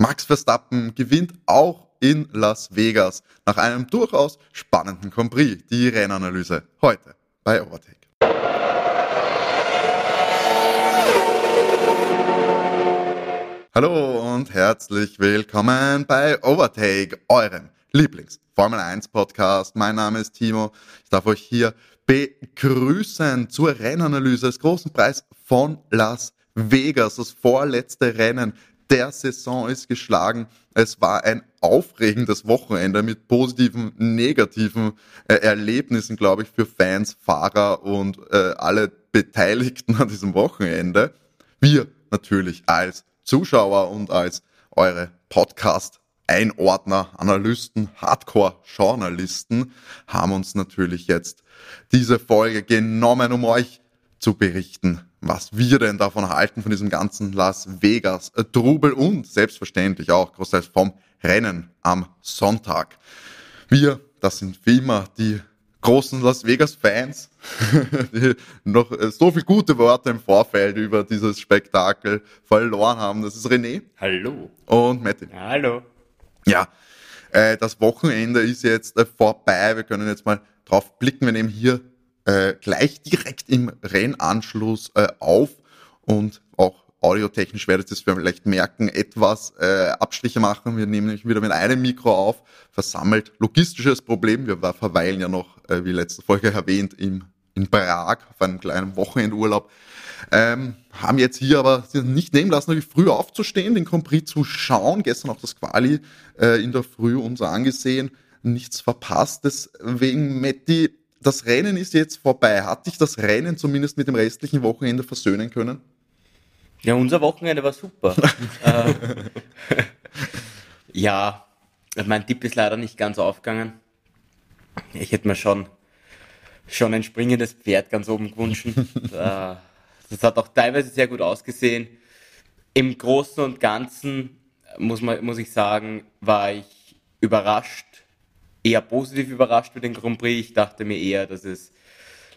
Max Verstappen gewinnt auch in Las Vegas nach einem durchaus spannenden Grand Prix. Die Rennanalyse heute bei Overtake. Hallo und herzlich willkommen bei Overtake, eurem Lieblings Formel 1 Podcast. Mein Name ist Timo. Ich darf euch hier begrüßen zur Rennanalyse des großen Preis von Las Vegas, das vorletzte Rennen der Saison ist geschlagen. Es war ein aufregendes Wochenende mit positiven, negativen äh, Erlebnissen, glaube ich, für Fans, Fahrer und äh, alle Beteiligten an diesem Wochenende. Wir natürlich als Zuschauer und als eure Podcast Einordner, Analysten, Hardcore-Journalisten haben uns natürlich jetzt diese Folge genommen, um euch zu berichten, was wir denn davon halten, von diesem ganzen Las Vegas Trubel und selbstverständlich auch großteils vom Rennen am Sonntag. Wir, das sind wie immer die großen Las Vegas Fans, die noch so viel gute Worte im Vorfeld über dieses Spektakel verloren haben. Das ist René. Hallo. Und Matti. Hallo. Ja, äh, das Wochenende ist jetzt äh, vorbei. Wir können jetzt mal drauf blicken. Wir nehmen hier äh, gleich direkt im Rennanschluss äh, auf und auch audiotechnisch werdet ihr es vielleicht merken, etwas äh, Abstriche machen. Wir nehmen nämlich wieder mit einem Mikro auf, versammelt. Logistisches Problem. Wir verweilen ja noch, äh, wie letzte Folge erwähnt, im, in Prag auf einem kleinen Wochenendurlaub. Ähm, haben jetzt hier aber nicht nehmen lassen, natürlich früh aufzustehen, den Grand Prix zu schauen. Gestern auch das Quali äh, in der Früh uns angesehen. Nichts verpasst. Deswegen, Matti, das Rennen ist jetzt vorbei. Hat dich das Rennen zumindest mit dem restlichen Wochenende versöhnen können? Ja, unser Wochenende war super. äh, ja, mein Tipp ist leider nicht ganz aufgegangen. Ich hätte mir schon, schon ein springendes Pferd ganz oben gewünscht. äh, das hat auch teilweise sehr gut ausgesehen. Im Großen und Ganzen muss, man, muss ich sagen, war ich überrascht, eher positiv überrascht mit dem Grand Prix. Ich dachte mir eher, dass es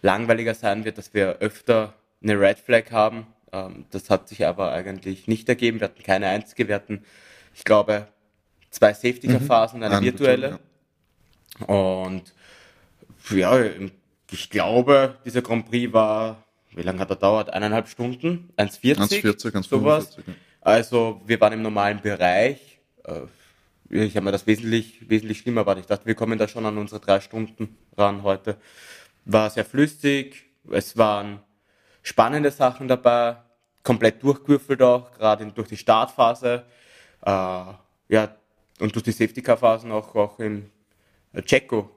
langweiliger sein wird, dass wir öfter eine Red Flag haben. Ähm, das hat sich aber eigentlich nicht ergeben. Wir hatten keine einzige. Wir hatten, ich glaube, zwei Safety-Car-Phasen, mhm. eine virtuelle. Und ja, ich glaube, dieser Grand Prix war wie lange hat er dauert? Eineinhalb Stunden? 1,40? 1,40, 1,45. Sowas. Also wir waren im normalen Bereich. Ich habe mir das wesentlich, wesentlich schlimmer erwartet. Ich dachte, wir kommen da schon an unsere drei Stunden ran heute. War sehr flüssig. Es waren spannende Sachen dabei. Komplett durchgewürfelt auch, gerade durch die Startphase. Äh, ja, und durch die Safety-Car-Phasen auch, auch im Checo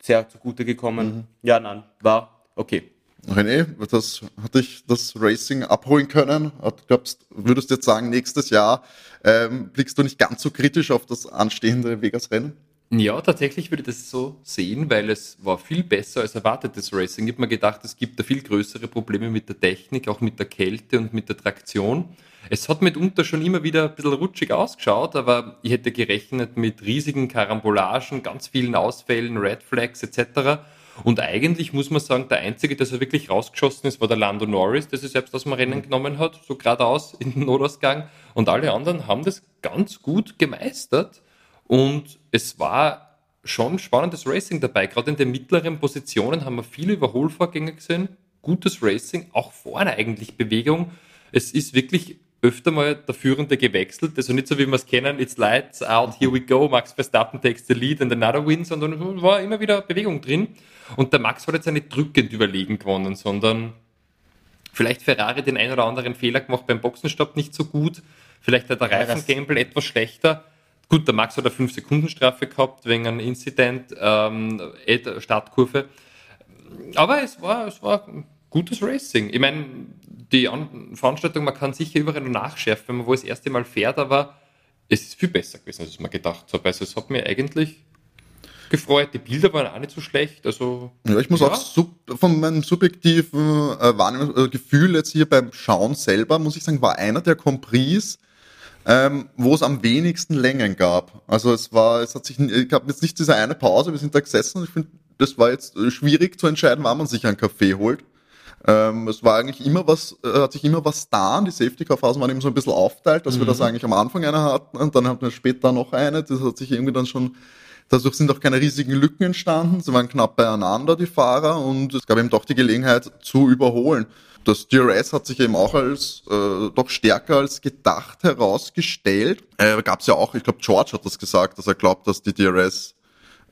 sehr zugute gekommen. Mhm. Ja, nein, war okay. René, das, hat dich das Racing abholen können? Glaubst, würdest du jetzt sagen, nächstes Jahr ähm, blickst du nicht ganz so kritisch auf das anstehende Vegas-Rennen? Ja, tatsächlich würde ich das so sehen, weil es war viel besser als erwartetes Racing. Ich habe mir gedacht, es gibt da viel größere Probleme mit der Technik, auch mit der Kälte und mit der Traktion. Es hat mitunter schon immer wieder ein bisschen rutschig ausgeschaut, aber ich hätte gerechnet mit riesigen Karambolagen, ganz vielen Ausfällen, Red Flags etc. Und eigentlich muss man sagen, der Einzige, der so wirklich rausgeschossen ist, war der Lando Norris, der sich selbst aus dem Rennen genommen hat, so geradeaus in den Notausgang. Und alle anderen haben das ganz gut gemeistert. Und es war schon spannendes Racing dabei. Gerade in den mittleren Positionen haben wir viele Überholvorgänge gesehen. Gutes Racing, auch vorne eigentlich Bewegung. Es ist wirklich öfter mal der Führende gewechselt. Also nicht so, wie wir es kennen, it's lights out, here we go, Max Verstappen takes the lead and another win, sondern war immer wieder Bewegung drin. Und der Max hat jetzt nicht drückend überlegen gewonnen, sondern vielleicht Ferrari den einen oder anderen Fehler gemacht beim Boxenstopp nicht so gut. Vielleicht hat der Reifengamble etwas schlechter. Gut, der Max hat eine 5-Sekunden-Strafe gehabt wegen einem Incident, ähm, Startkurve. Aber es war, es war gutes Racing. Ich meine, die An Veranstaltung, man kann sicher überall nachschärfen, wenn man wo das erste Mal fährt, aber es ist viel besser gewesen, als ich mir gedacht habe. Also es hat mir eigentlich gefreut. Die Bilder waren auch nicht so schlecht. Also, ja, ich muss ja. auch sub, von meinem subjektiven äh, Wahrnehmung, äh, Gefühl jetzt hier beim Schauen selber, muss ich sagen, war einer der Compris, ähm, wo es am wenigsten Längen gab. Also es war, es hat sich, ich gab jetzt nicht diese eine Pause, wir sind da gesessen und ich finde, das war jetzt äh, schwierig zu entscheiden, wann man sich einen Kaffee holt. Ähm, es war eigentlich immer was, äh, hat sich immer was da. Die Safety-Car-Phasen waren eben so ein bisschen aufteilt, dass wir das eigentlich am Anfang eine hatten und dann hatten wir später noch eine. Das hat sich irgendwie dann schon Dadurch sind auch keine riesigen Lücken entstanden. Sie waren knapp beieinander, die Fahrer, und es gab eben doch die Gelegenheit zu überholen. Das DRS hat sich eben auch als äh, doch stärker als gedacht herausgestellt. Äh, Gab es ja auch, ich glaube, George hat das gesagt, dass er glaubt, dass die DRS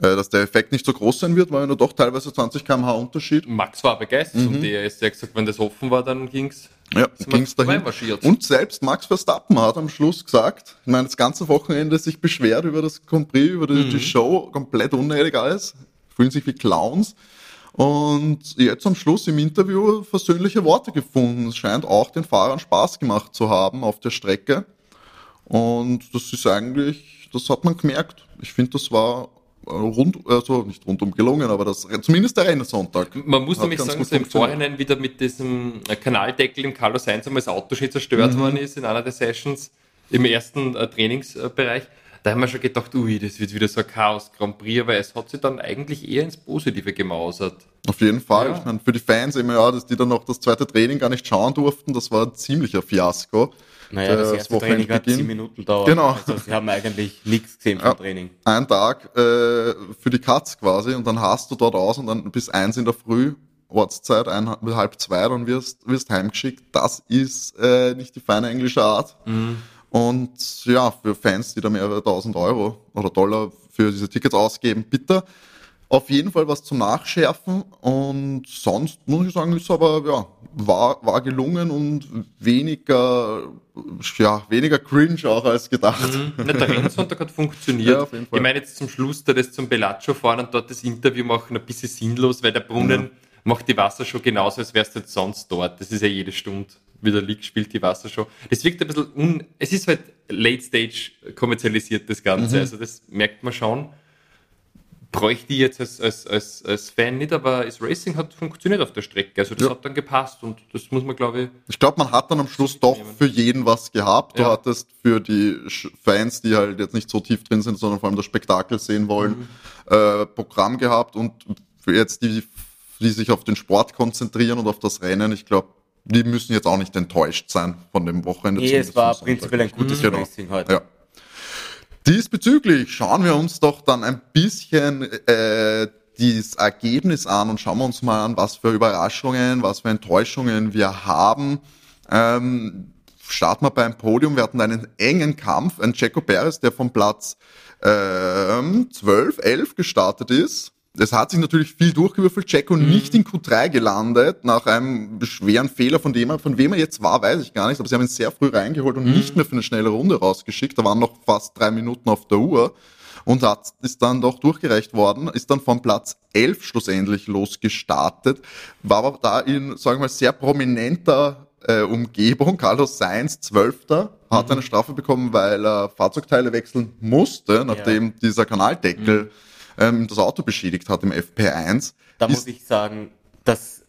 dass der Effekt nicht so groß sein wird, weil nur doch teilweise 20 kmh Unterschied. Max war begeistert mhm. und der ist ja gesagt, wenn das offen war, dann ging's. Ja, ging's dahin. Und selbst Max Verstappen hat am Schluss gesagt, ich meine, das ganze Wochenende sich beschwert über das Grand Prix, über die, mhm. die Show, komplett unnötig alles, fühlen sich wie Clowns. Und jetzt am Schluss im Interview versöhnliche Worte gefunden. Es scheint auch den Fahrern Spaß gemacht zu haben auf der Strecke. Und das ist eigentlich, das hat man gemerkt. Ich finde, das war rund, also nicht rundum gelungen, aber das, zumindest der Rennsonntag. Man muss nämlich sagen, dass im Vorhinein wieder mit diesem Kanaldeckel im Carlos Sainz einmal das Auto schon zerstört mhm. worden ist in einer der Sessions im ersten äh, Trainingsbereich. Da haben wir schon gedacht, ui, das wird wieder so ein Chaos Grand Prix, aber es hat sich dann eigentlich eher ins Positive gemausert. Auf jeden Fall. Ja. Ich meine, für die Fans immer ja, dass die dann noch das zweite Training gar nicht schauen durften, das war ein ziemlicher Fiasko. Naja, das, das erste Training hat zehn Minuten dauert. Genau. Also sie haben eigentlich nichts gesehen vom ja, Training. Ein Tag äh, für die Katz quasi und dann hast du dort aus und dann bis eins in der Früh, Ortszeit, ein, halb zwei, dann wirst, wirst heimgeschickt. Das ist äh, nicht die feine englische Art. Mhm. Und ja, für Fans, die da mehrere tausend Euro oder Dollar für diese Tickets ausgeben, bitte auf jeden Fall was zum Nachschärfen und sonst muss ich sagen, ist aber ja war, war gelungen und weniger ja weniger cringe auch als gedacht. Mhm. der Rennsonntag hat funktioniert. Ja, auf jeden Fall. Ich meine jetzt zum Schluss da das zum Bellaccio fahren und dort das Interview machen ein bisschen sinnlos, weil der Brunnen ja. macht die Wassershow genauso, als wärst du jetzt sonst dort. Das ist ja jede Stunde wieder liegt, spielt die Wassershow. Das wirkt ein bisschen un, es ist halt Late Stage kommerzialisiert das Ganze, mhm. also das merkt man schon bräuchte ich jetzt als, als, als, als Fan nicht, aber das Racing hat funktioniert auf der Strecke. Also das ja. hat dann gepasst und das muss man, glaube ich. Ich glaube, man hat dann am Schluss doch nehmen. für jeden was gehabt. Du ja. hattest für die Fans, die halt jetzt nicht so tief drin sind, sondern vor allem das Spektakel sehen wollen, mhm. äh, Programm gehabt und für jetzt die, die sich auf den Sport konzentrieren und auf das Rennen, ich glaube, die müssen jetzt auch nicht enttäuscht sein von dem Wochenende. Nee, es war prinzipiell ein gutes mhm. Racing heute. Ja. Diesbezüglich schauen wir uns doch dann ein bisschen äh, dieses Ergebnis an und schauen wir uns mal an, was für Überraschungen, was für Enttäuschungen wir haben. Ähm, starten wir beim Podium. Wir hatten einen engen Kampf. Ein Checo Perez, der vom Platz ähm, 12, 11 gestartet ist es hat sich natürlich viel durchgewürfelt. Checo mhm. nicht in Q3 gelandet, nach einem schweren Fehler, von dem er, von wem er jetzt war, weiß ich gar nicht, aber sie haben ihn sehr früh reingeholt und mhm. nicht mehr für eine schnelle Runde rausgeschickt. Da waren noch fast drei Minuten auf der Uhr und hat, ist dann doch durchgereicht worden, ist dann vom Platz 11 schlussendlich losgestartet, war aber da in, sagen wir mal, sehr prominenter äh, Umgebung. Carlos Sainz, Zwölfter, hat mhm. eine Strafe bekommen, weil er Fahrzeugteile wechseln musste, nachdem ja. dieser Kanaldeckel mhm ähm, das Auto beschädigt hat im FP1. Da muss ich sagen, das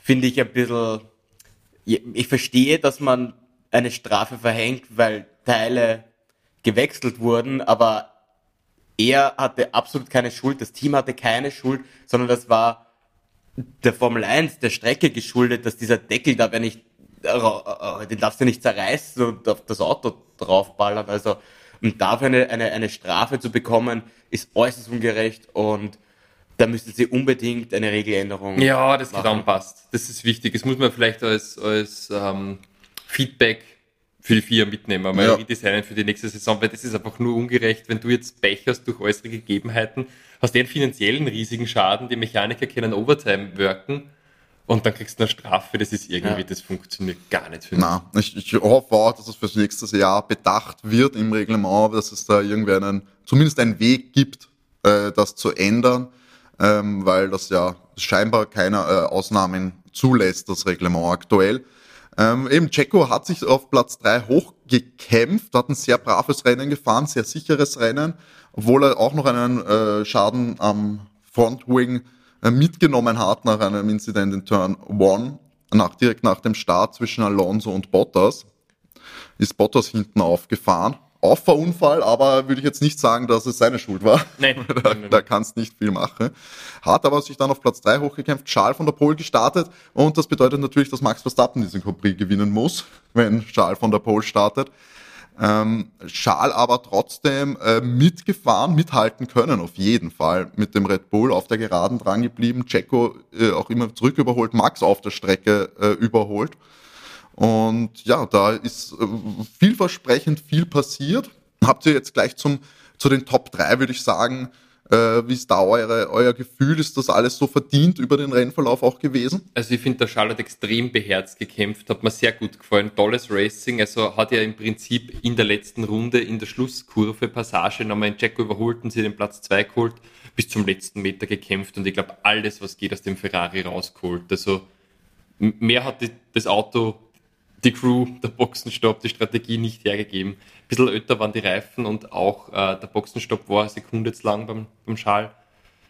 finde ich ein bisschen, ich verstehe, dass man eine Strafe verhängt, weil Teile gewechselt wurden, aber er hatte absolut keine Schuld, das Team hatte keine Schuld, sondern das war der Formel 1 der Strecke geschuldet, dass dieser Deckel da, wenn ich, äh, äh, den darfst du nicht zerreißen und auf das Auto draufballern, also und dafür eine, eine, eine Strafe zu bekommen, ist äußerst ungerecht und da müsste sie unbedingt eine Regeländerung. Ja, das geht anpasst. Das ist wichtig. Das muss man vielleicht als, als ähm, Feedback für die vier mitnehmen, mal ja. redesignen für die nächste Saison, weil das ist einfach nur ungerecht, wenn du jetzt Pech hast durch äußere Gegebenheiten, hast einen finanziellen riesigen Schaden, die Mechaniker können Overtime wirken und dann kriegst du eine Strafe, das ist irgendwie, ja. das funktioniert gar nicht für mich. Nein, ich, ich hoffe auch, dass es fürs nächste Jahr bedacht wird im Reglement, dass es da irgendwie einen, zumindest einen Weg gibt, äh, das zu ändern, ähm, weil das ja scheinbar keine äh, Ausnahmen zulässt, das Reglement aktuell. Ähm, eben Checo hat sich auf Platz drei hochgekämpft, hat ein sehr braves Rennen gefahren, sehr sicheres Rennen, obwohl er auch noch einen äh, Schaden am Frontwing mitgenommen hat nach einem Incident in Turn 1, nach, direkt nach dem Start zwischen Alonso und Bottas, ist Bottas hinten aufgefahren Auffahrunfall, aber würde ich jetzt nicht sagen, dass es seine Schuld war. Nein. da, da kannst nicht viel machen. Hat aber sich dann auf Platz drei hochgekämpft, Charles von der Pole gestartet und das bedeutet natürlich, dass Max Verstappen diesen Grand Prix gewinnen muss, wenn Charles von der Pole startet. Ähm, Schal aber trotzdem äh, mitgefahren, mithalten können, auf jeden Fall mit dem Red Bull auf der Geraden dran geblieben, Checo äh, auch immer zurück überholt, Max auf der Strecke äh, überholt. Und ja, da ist äh, vielversprechend viel passiert. Habt ihr jetzt gleich zum, zu den Top 3, würde ich sagen, äh, wie ist da eure, euer Gefühl? Ist das alles so verdient über den Rennverlauf auch gewesen? Also ich finde, der Charlotte extrem beherzt gekämpft, hat mir sehr gut gefallen. Tolles Racing, also hat ja im Prinzip in der letzten Runde in der Schlusskurve Passage nochmal in Jacko überholt und sie den Platz 2 geholt, bis zum letzten Meter gekämpft und ich glaube, alles, was geht, aus dem Ferrari rausgeholt. Also mehr hat das Auto die Crew, der Boxenstopp, die Strategie nicht hergegeben. Ein bisschen öter waren die Reifen und auch äh, der Boxenstopp war eine Sekunde jetzt lang beim, beim Schal.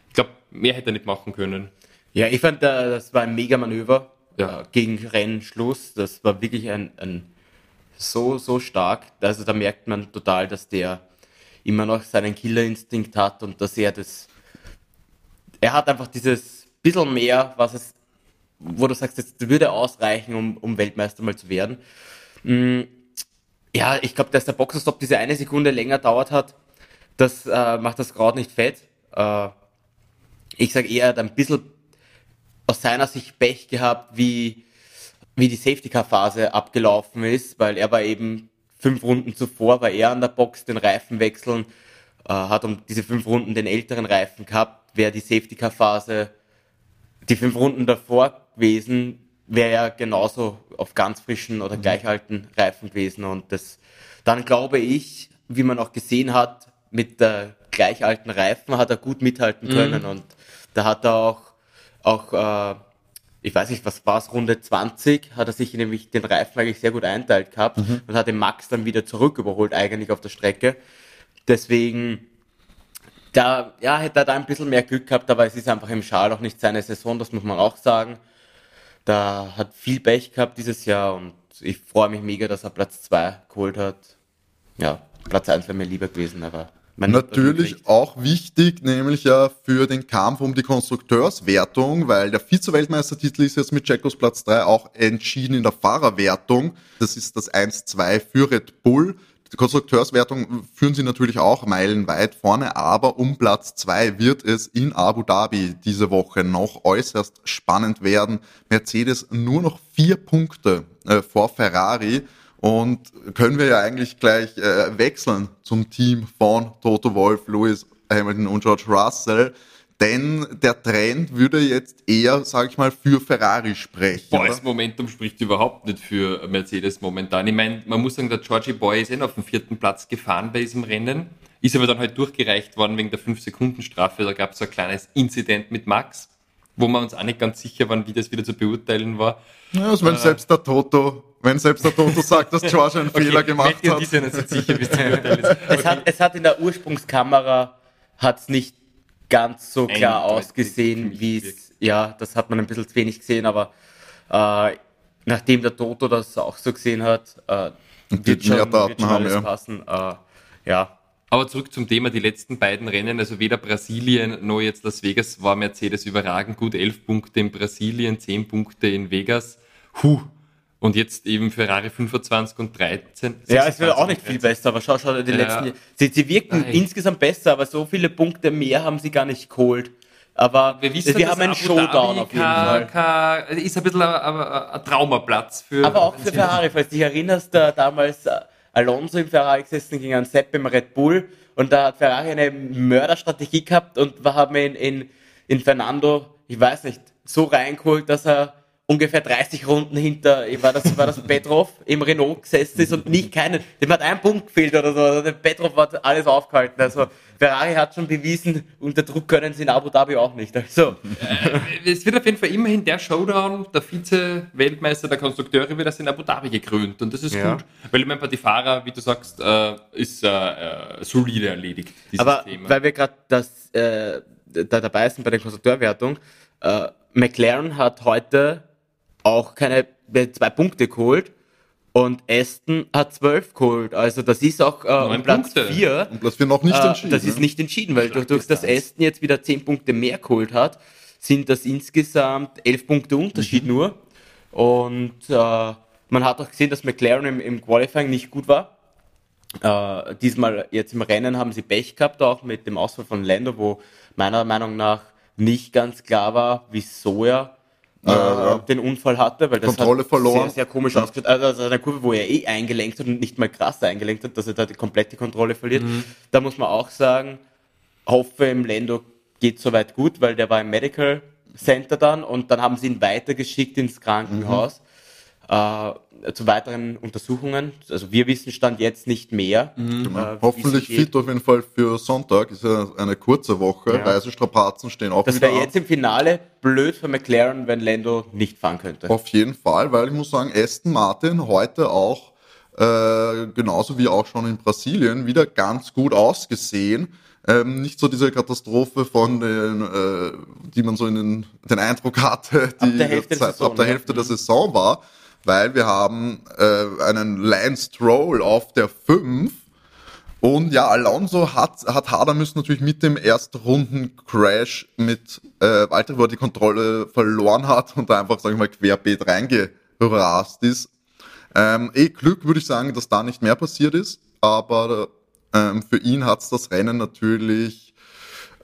Ich glaube, mehr hätte er nicht machen können. Ja, ich fand, äh, das war ein Mega-Manöver ja. äh, gegen Rennschluss. Das war wirklich ein, ein so, so stark. Also da merkt man total, dass der immer noch seinen Killerinstinkt hat und dass er das. Er hat einfach dieses bisschen mehr, was es wo du sagst, das würde ausreichen, um, um Weltmeister mal zu werden. Mm, ja, ich glaube, dass der Boxerstopp diese eine Sekunde länger dauert hat, das äh, macht das Kraut nicht fett. Äh, ich sage eher, er hat ein bisschen aus seiner Sicht Pech gehabt, wie, wie die Safety-Car-Phase abgelaufen ist, weil er war eben fünf Runden zuvor, war er an der Box den Reifen wechseln, äh, hat um diese fünf Runden den älteren Reifen gehabt, wäre die Safety-Car-Phase die fünf Runden davor gewesen, wäre ja genauso auf ganz frischen oder mhm. gleich alten Reifen gewesen. Und das, dann glaube ich, wie man auch gesehen hat, mit der gleich alten Reifen hat er gut mithalten mhm. können. Und da hat er auch, auch äh, ich weiß nicht, was war es, Runde 20, hat er sich nämlich den Reifen eigentlich sehr gut einteilt gehabt mhm. und hat den Max dann wieder zurück überholt, eigentlich auf der Strecke. Deswegen, da, ja, hätte er da ein bisschen mehr Glück gehabt, aber es ist einfach im Schal auch nicht seine Saison, das muss man auch sagen. Da hat viel Pech gehabt dieses Jahr und ich freue mich mega, dass er Platz 2 geholt hat. Ja, Platz 1 wäre mir lieber gewesen, aber Natürlich auch wichtig, nämlich ja für den Kampf um die Konstrukteurswertung, weil der Vize-Weltmeistertitel ist jetzt mit Jacos Platz 3 auch entschieden in der Fahrerwertung. Das ist das 1-2 für Red Bull. Die Konstrukteurswertung führen sie natürlich auch meilenweit vorne, aber um Platz zwei wird es in Abu Dhabi diese Woche noch äußerst spannend werden. Mercedes nur noch vier Punkte äh, vor Ferrari und können wir ja eigentlich gleich äh, wechseln zum Team von Toto Wolf, Lewis Hamilton und George Russell. Denn der Trend würde jetzt eher, sage ich mal, für Ferrari sprechen. Boah, das Momentum spricht überhaupt nicht für Mercedes momentan. Ich meine, man muss sagen, der Georgie Boy ist eh auf dem vierten Platz gefahren bei diesem Rennen, ist aber dann halt durchgereicht worden wegen der 5-Sekunden-Strafe. Da gab es so ein kleines Inzident mit Max, wo wir uns auch nicht ganz sicher waren, wie das wieder zu beurteilen war. Ja, also wenn äh, selbst der Toto wenn selbst der Toto sagt, dass George einen okay, Fehler gemacht hat. Ist ja nicht sicher, wie es, hat, es hat in der Ursprungskamera hat's nicht ganz so klar ausgesehen, wie es, ja, das hat man ein bisschen zu wenig gesehen, aber äh, nachdem der Toto das auch so gesehen hat, äh, wird, schon, wird schon alles haben, passen. Äh, ja. Aber zurück zum Thema, die letzten beiden Rennen, also weder Brasilien noch jetzt Las Vegas war Mercedes überragend gut, elf Punkte in Brasilien, zehn Punkte in Vegas. Huh, und jetzt eben Ferrari 25 und 13. Ja, es wird auch nicht viel besser, aber schau, schau, die ja. letzten, sie, sie wirken Nein. insgesamt besser, aber so viele Punkte mehr haben sie gar nicht geholt. Aber wir, wissen, wir haben einen Abu Showdown auf jeden Fall. Ist ein bisschen ein, ein Traumaplatz für. Aber auch für Ferrari, falls du dich erinnerst, da damals äh, Alonso im Ferrari gesessen gegen einen Sepp im Red Bull und da hat Ferrari eine Mörderstrategie gehabt und wir haben in, in, in Fernando, ich weiß nicht, so reingeholt, dass er ungefähr 30 Runden hinter, war das, war das Petrov im Renault gesessen ist und nicht keinen, dem hat ein Punkt gefehlt oder so, also der Petrov hat alles aufgehalten, also Ferrari hat schon bewiesen, unter Druck können sie in Abu Dhabi auch nicht, also. Äh, es wird auf jeden Fall immerhin der Showdown, der Vize-Weltmeister der Konstrukteure wird das in Abu Dhabi gekrönt und das ist ja. gut, weil ich meine, die Fahrer, wie du sagst, äh, ist äh, äh, solide erledigt, Aber Thema. weil wir gerade das, äh, da dabei sind bei der Konstrukteurwertung, äh, McLaren hat heute auch keine zwei Punkte geholt. und Aston hat 12 geholt. Also das ist auch äh, um Platz Punkte. 4. Und das wird noch nicht Äh, entschieden. das ist ne? nicht entschieden, weil durch, durch das Aston jetzt wieder 10 Punkte mehr geholt hat, sind das insgesamt 11 Punkte Unterschied nur. Und äh, man hat auch gesehen, dass McLaren im, im Qualifying nicht gut war. Äh, diesmal jetzt im Rennen haben sie Pech gehabt, auch mit dem Ausfall von Lando, wo meiner Meinung nach nicht ganz klar war, wieso er äh, Ja, ja. den Unfall hatte, weil das Kontrolle hat verloren. sehr, sehr komisch ausgeschaut. Also also eine Kurve, wo er eh eingelenkt hat und nicht mal krass eingelenkt hat, dass er da die komplette Kontrolle verliert. Mhm. Da muss man auch sagen, hoffe im Lando geht soweit gut, weil der war im Medical Center dann und dann haben sie ihn weitergeschickt ins Krankenhaus äh, zu weiteren Untersuchungen. Also wir wissen Stand jetzt nicht mehr. Genau. äh, Hoffentlich fit auf jeden Fall für Sonntag. Ist ja eine kurze Woche. Ja. Reisestrapazen stehen auch Das wieder wäre an. jetzt im Finale blöd für McLaren, wenn Lando nicht fahren könnte. Auf jeden Fall, weil ich muss sagen, Aston Martin heute auch, äh, genauso wie auch schon in Brasilien, wieder ganz gut ausgesehen. Ähm, nicht so diese Katastrophe von den, äh, die man so in den, den Eindruck hatte, die der Hälfte der Zeit, Saison, ab der ja. Hälfte der Saison war, weil wir haben äh, einen Lance Stroll auf der 5 und ja, Alonso hat, hat hadern müssen natürlich mit dem Erstrunden-Crash mit äh, Walter, wo er die Kontrolle verloren hat und da einfach, sag ich mal, querbeet reingerast ist. Ähm, eh Glück würde ich sagen, dass da nicht mehr passiert ist, aber ähm, für ihn hat's das Rennen natürlich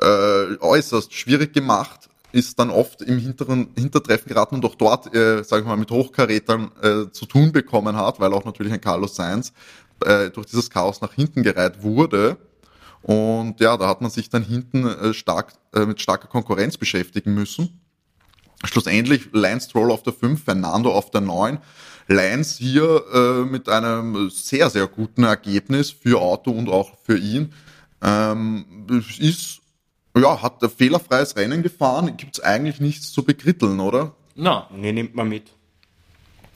äh, äußerst schwierig gemacht, ist dann oft im hinteren Hintertreffen geraten und auch dort, äh, sage ich mal, mit Hochkarätern äh, zu tun bekommen hat, weil auch natürlich ein Carlos Sainz äh, durch dieses Chaos nach hinten gereiht wurde. Und ja, da hat man sich dann hinten äh, stark äh, mit starker Konkurrenz beschäftigen müssen. Schlussendlich Lance Stroll auf der 5, Fernando auf der 9. Lance hier äh, mit einem sehr, sehr guten Ergebnis für Auto und auch für ihn. Ähm, ist, ja, hat ein fehlerfreies Rennen gefahren, gibt's eigentlich nichts zu bekritteln, oder? Na, Nee, nimmt man mit.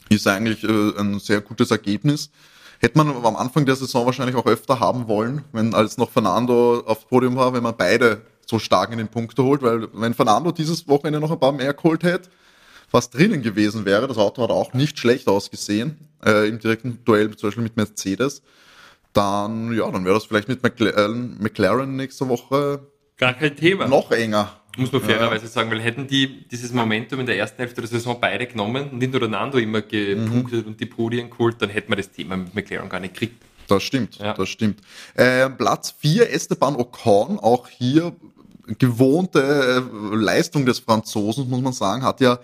Ist eigentlich äh, ein sehr gutes Ergebnis. Hätte man am Anfang der Saison wahrscheinlich auch öfter haben wollen, wenn als noch Fernando aufs Podium war, wenn man beide so stark in den Punkte holt, weil wenn Fernando dieses Wochenende noch ein paar mehr geholt hätte, was drinnen gewesen wäre, das Auto hat auch nicht schlecht ausgesehen, äh, im direkten Duell zum Beispiel mit Mercedes, dann, ja, dann wäre das vielleicht mit McLaren, McLaren nächste Woche gar kein Thema. noch enger. Muss man fairerweise sagen, weil hätten die dieses Momentum in der ersten Hälfte der Saison beide genommen und der Nando immer gepunktet und die Podien geholt, dann hätten wir das Thema mit McLaren gar nicht gekriegt. Das stimmt, Ja. das stimmt. Äh, Platz 4, Esteban Ocon, auch hier gewohnte äh, Leistung des Franzosen, muss man sagen, hat ja,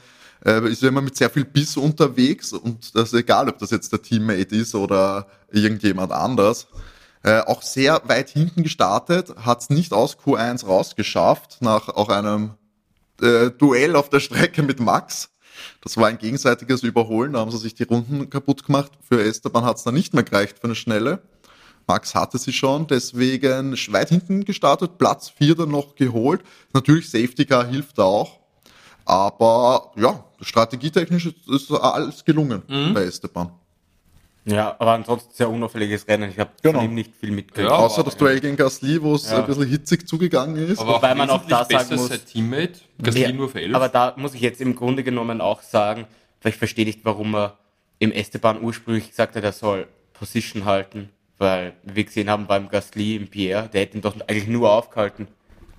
äh, ist ja immer mit sehr viel Biss unterwegs und das ist egal, ob das jetzt der Teammate ist oder irgendjemand anders. Äh, auch sehr weit hinten gestartet, hat es nicht aus Q1 rausgeschafft, nach auch einem äh, Duell auf der Strecke mit Max. Das war ein gegenseitiges Überholen, da haben sie sich die Runden kaputt gemacht. Für Esteban hat es dann nicht mehr gereicht für eine Schnelle. Max hatte sie schon, deswegen weit hinten gestartet, Platz 4 dann noch geholt. Natürlich Safety Car hilft da auch. Aber ja, strategietechnisch ist, ist alles gelungen bei Esteban. Ja, aber ansonsten sehr unauffälliges Rennen. Ich habe Genau. von ihm nicht viel mitgekriegt. Ja, Außer das Duell gegen Gasly, wo es Ja. ein bisschen hitzig zugegangen ist. Aber Wobei man auch da sagen muss- sein Teammate, Gasly Ja, nur für 11. Aber da muss ich jetzt im Grunde genommen auch sagen, weil ich verstehe nicht, warum er im Esteban ursprünglich gesagt hat, er soll Position halten, weil wir gesehen haben beim Gasly im Pierre, der hätte ihn doch eigentlich nur aufgehalten.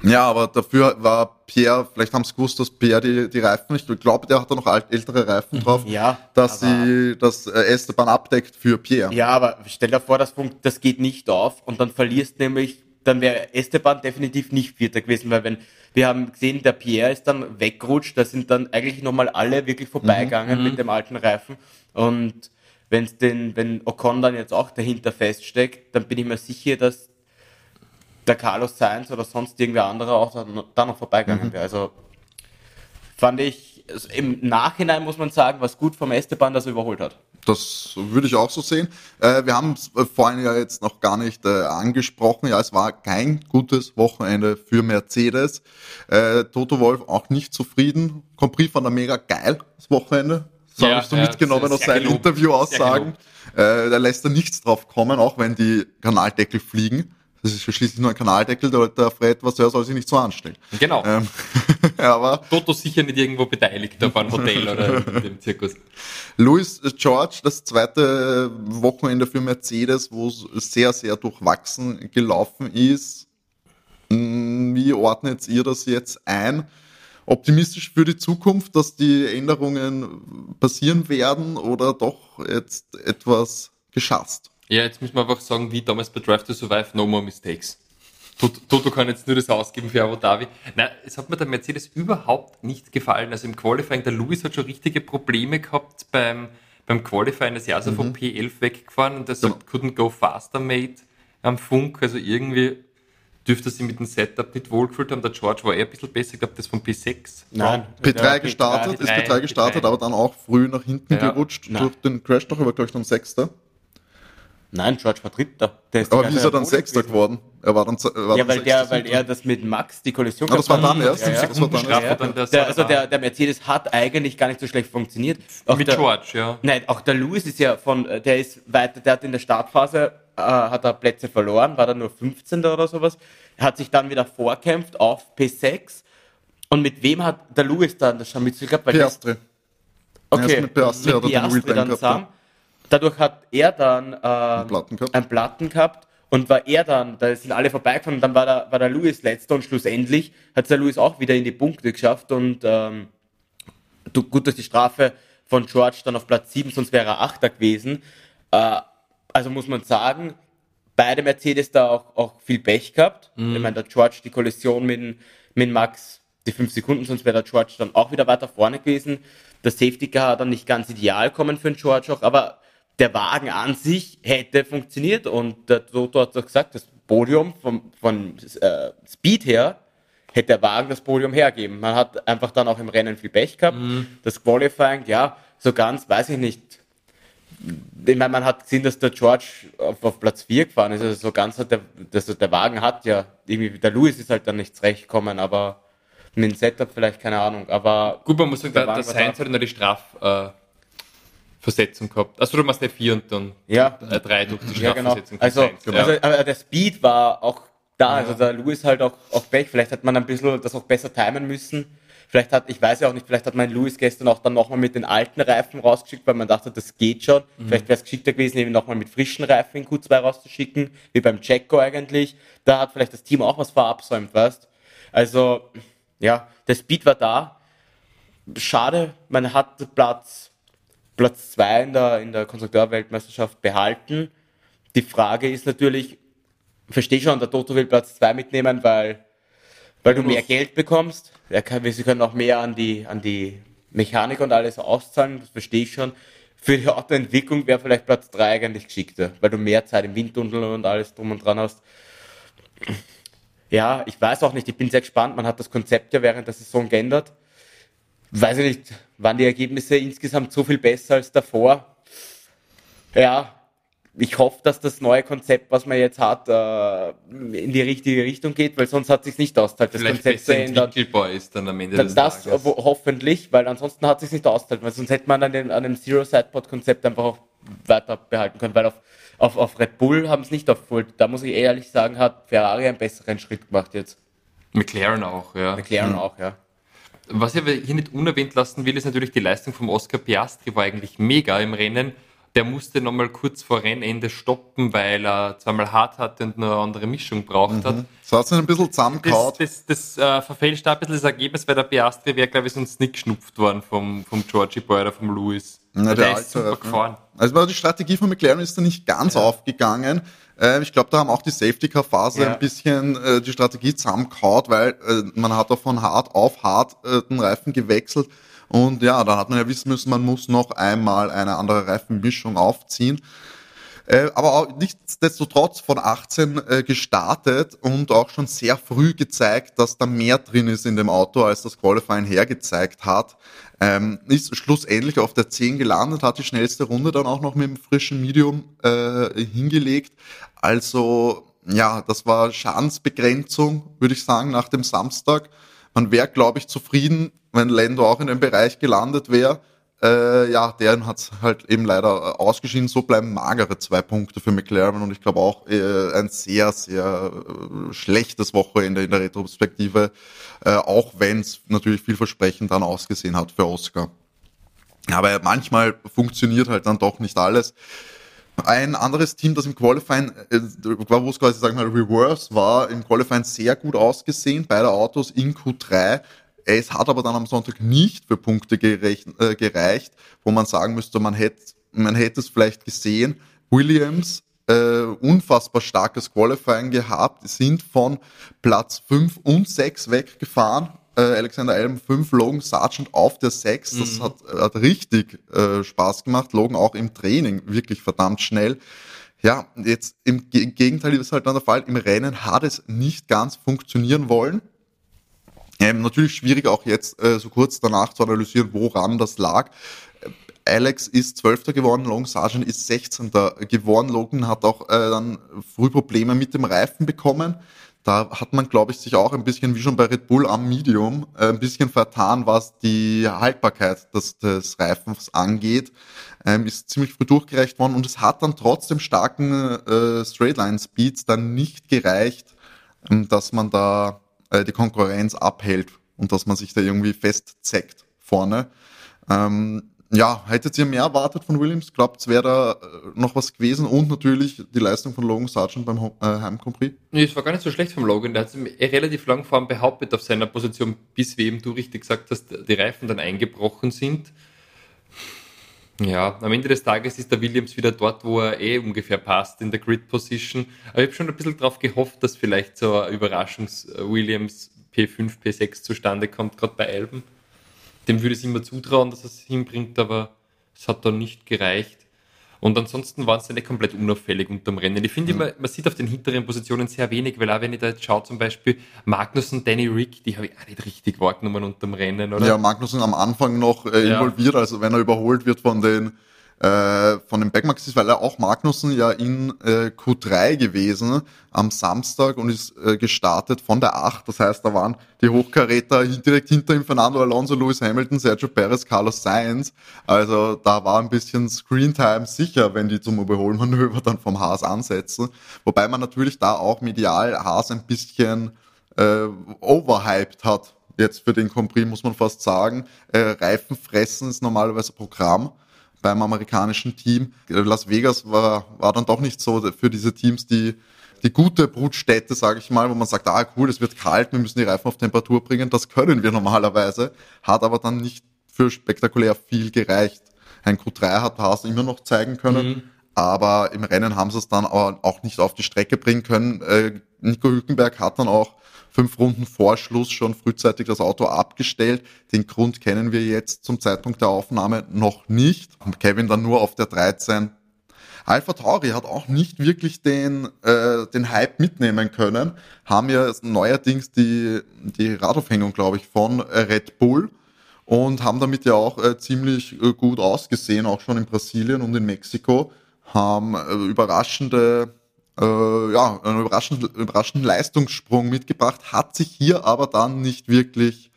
Ja, aber dafür war Pierre, vielleicht haben sie gewusst, dass Pierre die, die Reifen, ich glaube, der hat da noch alt, ältere Reifen drauf, Ja, dass sie das äh, Esteban abdeckt für Pierre. Ja, aber stell dir vor, das, funkt, das geht nicht auf und dann verlierst nämlich, dann wäre Esteban definitiv nicht Vierter gewesen, weil wenn, wir haben gesehen, der Pierre ist dann weggerutscht, da sind dann eigentlich nochmal alle wirklich vorbeigegangen mit dem alten Reifen und wenn's den, wenn Ocon dann jetzt auch dahinter feststeckt, dann bin ich mir sicher, dass der Carlos Sainz oder sonst irgendwer anderer auch da noch- da noch vorbeigegangen wäre. Also fand ich, also im Nachhinein muss man sagen, was gut vom Esteban, dass er überholt hat. Das würde ich auch so sehen. Äh, wir haben es äh, vorhin ja jetzt noch gar nicht äh, angesprochen. Ja, es war kein gutes Wochenende für Mercedes. Äh, Toto Wolf auch nicht zufrieden. Compris fand er mega geil, das Wochenende. So Ja, habe ich so ja, mitgenommen aus seinen. Interviewaussagen. Äh, da lässt er nichts drauf kommen, auch wenn die Kanaldeckel fliegen. Das ist ja schließlich nur ein Kanaldeckel, der, der Fred, was er soll sich nicht so anstellen. Genau. Ähm, aber Toto sicher nicht irgendwo beteiligt auf einem Hotel oder in dem Zirkus. Louis George, das zweite Wochenende für Mercedes, wo es sehr, sehr durchwachsen gelaufen ist. Hm, Wie ordnet ihr das jetzt ein? Optimistisch für die Zukunft, dass die Änderungen passieren werden oder doch jetzt etwas geschasst? Ja, jetzt müssen wir einfach sagen, wie damals bei Drive to Survive, no more mistakes. Toto kann jetzt nur das ausgeben für Abu Dhabi. Nein, es hat mir der Mercedes überhaupt nicht gefallen. Also im Qualifying, der Lewis hat schon richtige Probleme gehabt beim, beim Qualifying. Das Jahr so vom P11 weggefahren und das Genau. couldn't go faster, mate, am Funk. Also irgendwie dürfte sie mit dem Setup nicht wohlgefühlt haben. Der George war eher ein bisschen besser, ich glaube, das vom P6. Nein. P3 Ja, gestartet, ist P3, P3 gestartet, P3. aber dann auch früh nach hinten Ja. gerutscht Na. durch den Crash, doch, er war, glaube ich, dann Sechster. Nein, George war Dritter. Der ist die Aber wie ist er dann Sechster geworden? Er war dann, er war Ja, weil der, Sechster, weil er das mit Max die Kollision Ah, das war dann hat. erst, Ja, ja. das war dann erst. dann der Der, also der, der Mercedes hat eigentlich gar nicht so schlecht funktioniert. Auch Mit der, George, ja. Nein, auch der Lewis ist ja von, äh, der ist weiter, der hat in der Startphase, äh, hat er Plätze verloren, war dann nur 15. oder sowas, hat sich dann wieder vorkämpft auf P6. Und mit wem hat der Lewis dann das schon mitgehabt? Piastri. Okay, Erst mit Piastri hat er den Piastri dann zusammen. Dadurch hat er dann ähm, Platten gehabt. einen Platten gehabt und war er dann, da sind alle vorbeigefahren und dann war der, war der Lewis letzter und schlussendlich hat der Lewis auch wieder in die Punkte geschafft und ähm, du, gut, dass die Strafe von George dann auf Platz 7, sonst wäre er Achter gewesen. Äh, also muss man sagen, beide Mercedes da auch, auch viel Pech gehabt. Ich meine, der George die Kollision mit, mit Max, die fünf Sekunden, sonst wäre der George dann auch wieder weiter vorne gewesen. Der Safety Car hat dann nicht ganz ideal kommen für den George auch, aber der Wagen an sich hätte funktioniert und der Toto hat doch gesagt, das Podium vom, von äh, Speed her hätte der Wagen das Podium hergeben. Man hat einfach dann auch im Rennen viel Pech gehabt. Das Qualifying, ja, so ganz, weiß ich nicht. Ich meine, man hat gesehen, dass der George auf, auf Platz 4 gefahren ist. Also so ganz hat der, das, der Wagen hat ja, irgendwie, der Lewis ist halt dann nicht zurechtgekommen, aber mit dem Setup vielleicht, keine Ahnung. Aber Gut, man muss sagen, Der der, der Sainz hat die Strafversetzung äh, Versetzung gehabt. Also du machst der 4 und dann ja, äh, 3 durch die Ja, genau. Also, ja. also aber der Speed war auch da. Also der Lewis halt auch, auch Pech. Vielleicht hat man ein bisschen das auch besser timen müssen. Vielleicht hat, ich weiß ja auch nicht, vielleicht hat mein Lewis gestern auch dann nochmal mit den alten Reifen rausgeschickt, weil man dachte, das geht schon. Vielleicht wäre es geschickter gewesen, eben nochmal mit frischen Reifen in Q2 rauszuschicken, wie beim Checo eigentlich. Da hat vielleicht das Team auch was verabsäumt, weißt Also, ja, der Speed war da. Schade, man hat Platz, Platz zwei in der, in der Konstrukteurweltmeisterschaft behalten. Die Frage ist natürlich, verstehe schon, der Toto will Platz zwei mitnehmen, weil, weil du mehr Geld bekommst. Kann, sie können auch mehr an die, an die Mechanik und alles auszahlen, das verstehe ich schon. Für die Autoentwicklung wäre vielleicht Platz drei eigentlich geschickter, weil du mehr Zeit im Windtunnel und alles drum und dran hast. Ja, ich weiß auch nicht, ich bin sehr gespannt. Man hat das Konzept ja während der Saison geändert. Weiß ich nicht, waren die Ergebnisse insgesamt so viel besser als davor? Ja, ich hoffe, dass das neue Konzept, was man jetzt hat, äh, in die richtige Richtung geht, weil sonst hat sich nicht ausgezahlt, das Vielleicht Konzept entwickelbar ist dann am Ende Da- des Das Tages. hoffentlich, weil ansonsten hat sich nicht ausgezahlt, weil sonst hätte man an, den, an dem Zero-Sidepod-Konzept einfach auch weiter behalten können, weil auf, auf, auf Red Bull haben es nicht aufgeholt. Da muss ich ehrlich sagen, hat Ferrari einen besseren Schritt gemacht jetzt. McLaren auch, ja. McLaren auch, ja. Was ich aber hier nicht unerwähnt lassen will, ist natürlich die Leistung vom Oscar Piastri war eigentlich mega im Rennen. Der musste nochmal kurz vor Rennende stoppen, weil er zweimal hart hatte und eine andere Mischung braucht hat. Das hat sich ein bisschen Das, zusammengehauen. das, das äh, verfälscht ein bisschen das Ergebnis, weil der Piastri wäre, glaube ich, sonst nicht geschnupft worden vom, vom Georgie Boy oder vom Lewis. Na, Weil der der ist super Reifen. gefahren. Also die Strategie von McLaren ist da nicht ganz aufgegangen. Äh, ich glaube, da haben auch die Safety-Car-Phase Ja. ein bisschen äh, die Strategie zusammengehauen, weil äh, man hat auch von hart auf hart äh, den Reifen gewechselt. Und ja, da hat man ja wissen müssen, man muss noch einmal eine andere Reifenmischung aufziehen. Äh, aber auch nichtsdestotrotz von 18 äh, gestartet und auch schon sehr früh gezeigt, dass da mehr drin ist in dem Auto, als das Qualifying hergezeigt hat. Ähm, ist schlussendlich auf der 10 gelandet, hat die schnellste Runde dann auch noch mit dem frischen Medium äh, hingelegt. Also ja, das war Schadensbegrenzung, würde ich sagen, nach dem Samstag. Man wäre, glaube ich, zufrieden, wenn Lando auch in dem Bereich gelandet wäre. Äh, ja, deren hat halt eben leider äh, ausgeschieden. So bleiben magere zwei Punkte für McLaren und ich glaube auch äh, ein sehr, sehr äh, schlechtes Wochenende in der Retrospektive, äh, auch wenn es natürlich vielversprechend dann ausgesehen hat für Oscar. Aber manchmal funktioniert halt dann doch nicht alles. Ein anderes Team, das im Qualifying, äh, wo es quasi sagen wir mal Reverse war, im Qualifying sehr gut ausgesehen, beide Autos in Q3. Es hat aber dann am Sonntag nicht für Punkte äh, gereicht, wo man sagen müsste, man hätte, man hätte es vielleicht gesehen. Williams, äh, unfassbar starkes Qualifying gehabt, sind von Platz 5 und 6 weggefahren. Äh, Alexander Elm 5, Logan Sargent auf der 6. Das mhm. hat, hat richtig äh, Spaß gemacht. Logan auch im Training wirklich verdammt schnell. Ja, jetzt im Gegenteil ist halt dann der Fall, im Rennen hat es nicht ganz funktionieren wollen. Ähm, natürlich schwierig auch jetzt äh, so kurz danach zu analysieren, woran das lag. Alex ist Zwölfter geworden, Long Sargent ist Sechzehnter geworden. Logan hat auch äh, dann früh Probleme mit dem Reifen bekommen. Da hat man, glaube ich, sich auch ein bisschen, wie schon bei Red Bull am Medium, äh, ein bisschen vertan, was die Haltbarkeit des, des Reifens angeht. Ähm, ist ziemlich früh durchgereicht worden und es hat dann trotzdem starken äh, Straightline-Speeds dann nicht gereicht, ähm, dass man da äh, die Konkurrenz abhält und dass man sich da irgendwie festzeckt vorne. Ähm, ja, hättet ihr mehr erwartet von Williams? Glaubt, es wäre da äh, noch was gewesen und natürlich die Leistung von Logan Sargent beim äh, Heim Grand Prix? Nee, es war gar nicht so schlecht vom Logan. Der hat sich relativ lang vor allem behauptet auf seiner Position, bis wie eben du richtig gesagt hast, die Reifen dann eingebrochen sind. Ja, am Ende des Tages ist der Williams wieder dort, wo er eh ungefähr passt in der Grid Position. Aber ich habe schon ein bisschen darauf gehofft, dass vielleicht so ein Überraschungs-Williams P5, P6 zustande kommt, gerade bei Alben. Dem würde ich immer zutrauen, dass er es hinbringt, aber es hat dann nicht gereicht. Und ansonsten waren sie nicht komplett unauffällig unterm Rennen. Ich finde, mhm. immer, man sieht auf den hinteren Positionen sehr wenig, weil auch wenn ich da jetzt schaue, zum Beispiel Magnussen, Danny Rick, die habe ich auch nicht richtig wahrgenommen unterm Rennen, oder? Ja, Magnussen am Anfang noch äh, involviert, ja. also wenn er überholt wird von den äh, von den Backmarks ist, weil er auch Magnussen ja in äh, Q3 gewesen am Samstag und ist äh, gestartet von der 8. Das heißt, da waren die Hochkaräter direkt hinter ihm Fernando Alonso, Lewis Hamilton, Sergio Perez, Carlos Sainz. Also da war ein bisschen Screentime sicher, wenn die zum Überholmanöver dann vom Haas ansetzen. Wobei man natürlich da auch medial Haas ein bisschen äh, overhyped hat. Jetzt für den Compris muss man fast sagen. Äh, Reifen fressen ist normalerweise Programm beim amerikanischen Team. Las Vegas war, war dann doch nicht so für diese Teams die, die gute Brutstätte, sage ich mal, wo man sagt, ah cool, es wird kalt, wir müssen die Reifen auf Temperatur bringen. Das können wir normalerweise, hat aber dann nicht für spektakulär viel gereicht. Ein Q3 hat Haas immer noch zeigen können, mhm. aber im Rennen haben sie es dann auch nicht auf die Strecke bringen können. Äh, Nico Hülkenberg hat dann auch fünf Runden vor Schluss schon frühzeitig das Auto abgestellt. Den Grund kennen wir jetzt zum Zeitpunkt der Aufnahme noch nicht. Kevin dann nur auf der 13. Alpha Tauri hat auch nicht wirklich den, äh, den Hype mitnehmen können, haben ja neuerdings die, die Radaufhängung, glaube ich, von Red Bull und haben damit ja auch äh, ziemlich äh, gut ausgesehen, auch schon in Brasilien und in Mexiko, haben äh, überraschende äh, ja, einen überraschenden, überraschenden Leistungssprung mitgebracht, hat sich hier aber dann nicht wirklich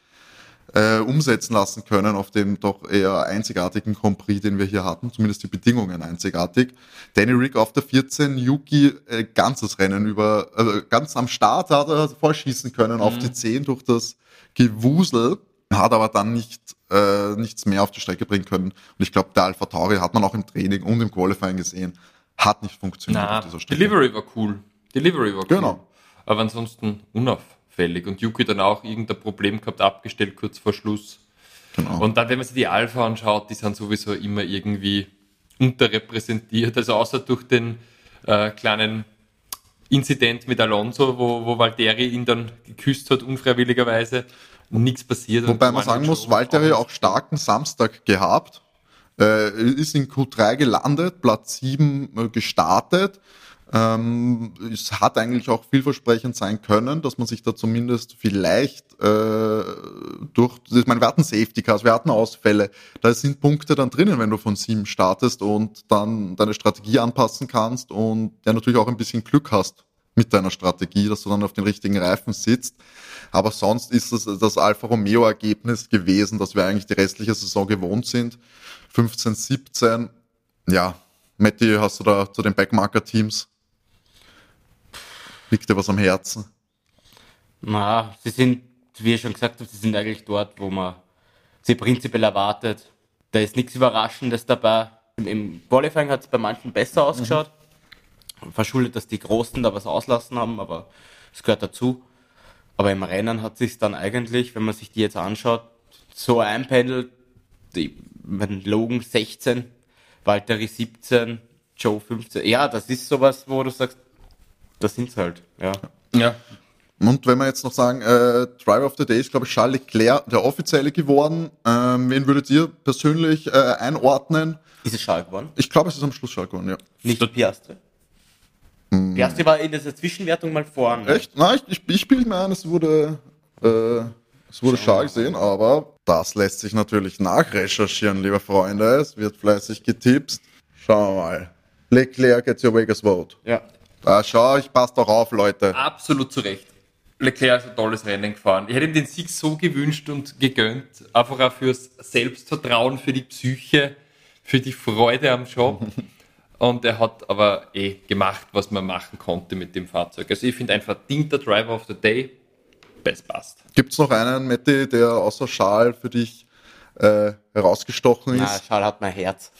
äh, umsetzen lassen können auf dem doch eher einzigartigen Compris, den wir hier hatten, zumindest die Bedingungen einzigartig. Danny Rick auf der 14, Yuki äh, ganzes Rennen über, äh, ganz am Start hat er vorschießen können mhm. auf die 10 durch das Gewusel, hat aber dann nicht äh, nichts mehr auf die Strecke bringen können. Und ich glaube, der Alpha Tauri hat man auch im Training und im Qualifying gesehen, hat nicht funktioniert Na. Delivery war cool. Delivery war cool. Genau. Aber ansonsten unauffällig. Und Yuki dann auch irgendein Problem gehabt, abgestellt kurz vor Schluss. Genau. Und dann, wenn man sich die Alpha anschaut, die sind sowieso immer irgendwie unterrepräsentiert. Also außer durch den äh, kleinen Inzident mit Alonso, wo, wo Valtteri ihn dann geküsst hat, unfreiwilligerweise, nichts passiert. Wobei man sagen muss, Valtteri auch starken Samstag gehabt. Äh, ist in Q3 gelandet, Platz 7 äh, gestartet. Ähm, es hat eigentlich auch vielversprechend sein können, dass man sich da zumindest vielleicht äh, durch, ich meine, wir hatten Safety Cars, wir hatten Ausfälle, da sind Punkte dann drinnen, wenn du von sieben startest und dann deine Strategie anpassen kannst und ja natürlich auch ein bisschen Glück hast mit deiner Strategie, dass du dann auf den richtigen Reifen sitzt. Aber sonst ist es das Alfa Romeo Ergebnis gewesen, dass wir eigentlich die restliche Saison gewohnt sind. 15, 17. Ja, Matti, hast du da zu den Backmarker-Teams? Liegt dir was am Herzen? Na, sie sind, wie ich schon gesagt habe, sie sind eigentlich dort, wo man sie prinzipiell erwartet. Da ist nichts Überraschendes dabei. Im, im Qualifying hat es bei manchen besser ausgeschaut. Mhm. Verschuldet, dass die Großen da was auslassen haben, aber es gehört dazu. Aber im Rennen hat sich dann eigentlich, wenn man sich die jetzt anschaut, so einpendelt, die, wenn Logan 16, Valtteri 17, Joe 15. Ja, das ist sowas, wo du sagst, das sind's halt, ja. Ja. Und wenn wir jetzt noch sagen, äh, Driver of the Day ist, glaube ich, Charles Leclerc, der offizielle geworden. Ähm, wen würdet ihr persönlich äh, einordnen? Ist es Charles geworden? Ich glaube, es ist am Schluss Charles geworden, ja. Nicht Piastri. Hm. Piastri war in dieser Zwischenwertung mal vorne. Echt? Nein, ich, ich, ich bilde mir ein, es wurde, äh, es wurde Charles gesehen, aber das lässt sich natürlich nachrecherchieren, liebe Freunde. Es wird fleißig getippt. Schauen wir mal. Leclerc gets your Vegas vote. Ja. Da schau, ich passe doch auf, Leute. Absolut zu Recht. Leclerc ist ein tolles Rennen gefahren. Ich hätte ihm den Sieg so gewünscht und gegönnt. Einfach auch fürs Selbstvertrauen, für die Psyche, für die Freude am Job. Und er hat aber eh gemacht, was man machen konnte mit dem Fahrzeug. Also ich finde einfach verdienter Driver of the Day. Best passt. Gibt es noch einen, Matti, der außer Schal für dich äh, herausgestochen ist? Na, Schal hat mein Herz.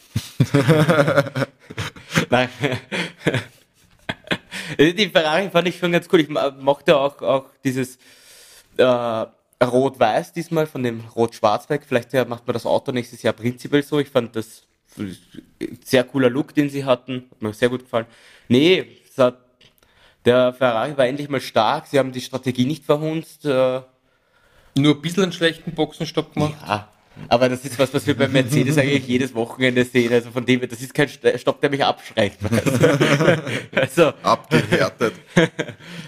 Nein. Die Ferrari fand ich schon ganz cool. Ich mochte auch, auch dieses äh, Rot-Weiß diesmal von dem Rot-Schwarz weg. Vielleicht macht man das Auto nächstes Jahr prinzipiell so. Ich fand das sehr cooler Look, den sie hatten. Hat mir sehr gut gefallen. Nee, hat, der Ferrari war endlich mal stark. Sie haben die Strategie nicht verhunzt. Äh, Nur ein bisschen einen schlechten Boxenstopp gemacht. Ja, aber das ist was, was wir bei Mercedes eigentlich jedes Wochenende sehen. Also von dem, das ist kein Stopp, der mich abschreckt. also. Abgehärtet.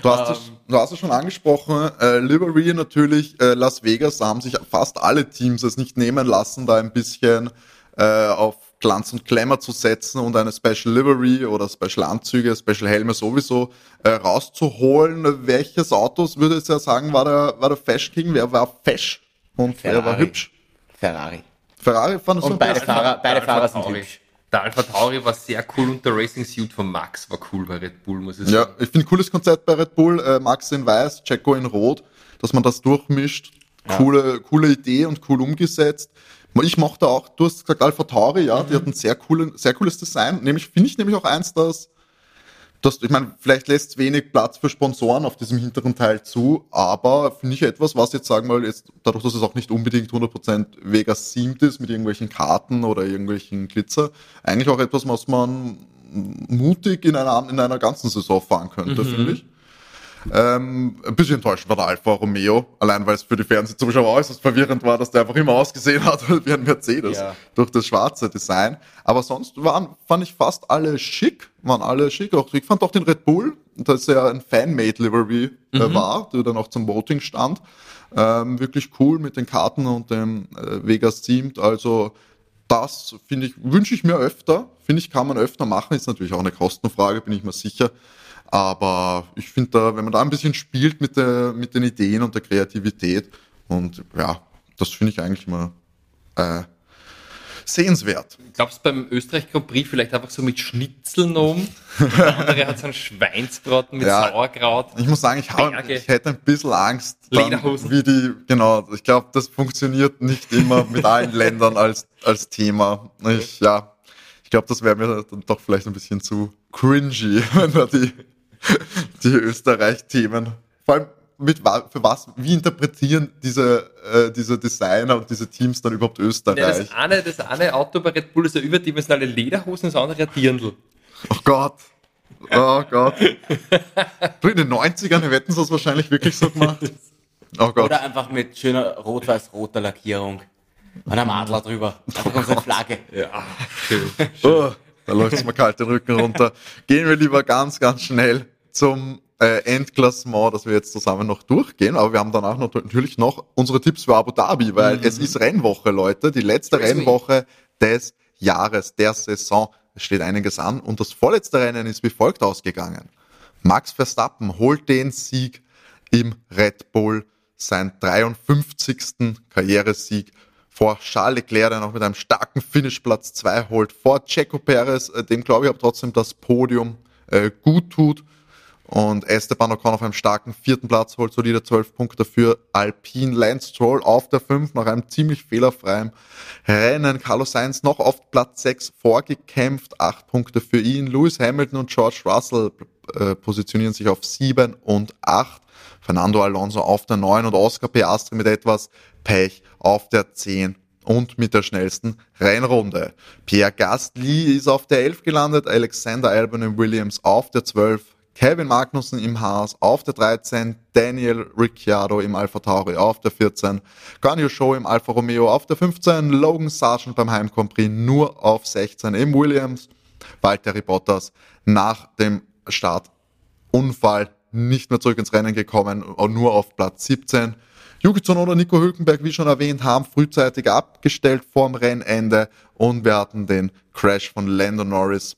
Du hast, es, ähm. du hast es schon angesprochen, äh, Livery natürlich, äh, Las Vegas, da haben sich fast alle Teams es nicht nehmen lassen, da ein bisschen äh, auf Glanz und Glamour zu setzen und eine Special Livery oder Special Anzüge, Special Helme sowieso äh, rauszuholen. Welches Autos würde ich ja sagen, war der, war der Fesch King? Wer war fesch und Ferrari. wer war hübsch? Ferrari. Ferrari fand Und beide Fahrer, beide Fahrer sind hübsch. Der Alpha Tauri war sehr cool und der Racing Suit von Max war cool bei Red Bull, muss ich sagen. Ja, ich finde cooles Konzept bei Red Bull. Äh, Max in weiß, Checo in rot, dass man das durchmischt. Ja. Coole, coole Idee und cool umgesetzt. Ich mochte auch, du hast gesagt Alpha Tauri, ja, mhm. die hat ein sehr, coolen, sehr cooles Design. Nämlich, finde ich nämlich auch eins, das das, ich meine, vielleicht lässt es wenig Platz für Sponsoren auf diesem hinteren Teil zu, aber finde ich etwas, was jetzt sagen wir mal, jetzt, dadurch, dass es auch nicht unbedingt 100% Vegas themed ist mit irgendwelchen Karten oder irgendwelchen Glitzer, eigentlich auch etwas, was man mutig in einer, in einer ganzen Saison fahren könnte, mhm. finde ich. Ähm, ein bisschen enttäuschend war der Alfa Romeo, allein weil es für die Fernsehzuschauer äußerst verwirrend war, dass der einfach immer ausgesehen hat wie ein Mercedes ja. durch das schwarze Design. Aber sonst waren, fand ich fast alle schick, waren alle schick. Auch, ich fand auch den Red Bull, dass er ein Fan-Made Livery äh, mhm. war, der dann auch zum Voting stand. Ähm, wirklich cool mit den Karten und dem äh, Vegas Themed. Also das finde ich, wünsche ich mir öfter. Finde ich, kann man öfter machen. Ist natürlich auch eine Kostenfrage, bin ich mir sicher. Aber ich finde da, wenn man da ein bisschen spielt mit, der, mit den Ideen und der Kreativität und ja, das finde ich eigentlich immer äh, sehenswert. Glaubst du beim Österreich Grand Prix vielleicht einfach so mit Schnitzeln um? Der andere hat so einen Schweinsbraten mit ja, Sauerkraut. Ich muss sagen, ich, hab, ich hätte ein bisschen Angst, dann, wie die, genau, ich glaube, das funktioniert nicht immer mit allen Ländern als, als Thema. Ich, ja, ich glaube, das wäre mir dann doch vielleicht ein bisschen zu cringy, wenn da die die Österreich-Themen. Vor allem mit für was, wie interpretieren diese, äh, diese Designer und diese Teams dann überhaupt Österreich? Ja, das, eine, das eine Auto bei Red Bull ist eine überdimensionale Lederhosen, das andere ein Dirndl. Oh Gott. Oh Gott. du, in den 90ern hätten sie das wahrscheinlich wirklich so gemacht. Oh Gott. Oder einfach mit schöner rot-weiß-roter Lackierung. Und einem Adler drüber. Einfach unsere Flagge. Ja, schön. schön. Oh, da läuft es mir kalt den Rücken runter. Gehen wir lieber ganz, ganz schnell zum äh, Endklassement, das wir jetzt zusammen noch durchgehen. Aber wir haben danach noch, natürlich noch unsere Tipps für Abu Dhabi, weil mhm. es ist Rennwoche, Leute. Die letzte. Rennwoche des Jahres, der Saison. Es steht einiges an und das vorletzte Rennen ist wie folgt ausgegangen. Max Verstappen holt den Sieg im Red Bull, sein 53. Karrieresieg vor Charles Leclerc, der noch mit einem starken Finish Platz 2 holt, vor Checo Perez, äh, dem glaube ich aber trotzdem das Podium äh, gut tut. Und Esteban Ocon auf einem starken vierten Platz holt solide 12 Punkte für Alpine. Lance Stroll auf der 5 nach einem ziemlich fehlerfreien Rennen. Carlos Sainz noch auf Platz 6 vorgekämpft, 8 Punkte für ihn. Lewis Hamilton und George Russell äh, positionieren sich auf 7 und 8. Fernando Alonso auf der 9 und Oscar Piastri mit etwas Pech auf der 10 und mit der schnellsten Rennrunde. Pierre Gasly ist auf der 11 gelandet, Alexander Albon und Williams auf der 12, Kevin Magnussen im Haas auf der 13, Daniel Ricciardo im Alpha Tauri auf der 14, Guanyu Show im Alfa Romeo auf der 15, Logan Sargent beim Heim nur auf 16 im Williams, Valtteri Bottas nach dem Startunfall nicht mehr zurück ins Rennen gekommen, nur auf Platz 17. Yuki Tsunoda, Nico Hülkenberg, wie schon erwähnt, haben frühzeitig abgestellt vorm Rennende und wir hatten den Crash von Lando Norris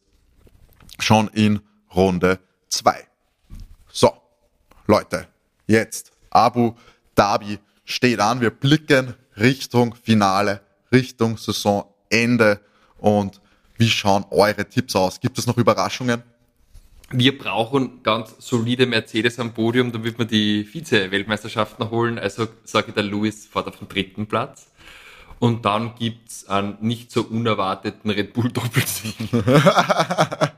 schon in Runde 2. So, Leute, jetzt Abu Dhabi steht an. Wir blicken Richtung Finale, Richtung Saisonende und wie schauen eure Tipps aus? Gibt es noch Überraschungen? wir brauchen ganz solide Mercedes am Podium, damit wir die Vize-Weltmeisterschaft noch holen. Also sage ich, der Lewis fährt auf den dritten Platz. Und dann gibt's einen nicht so unerwarteten Red Bull Doppelsieg.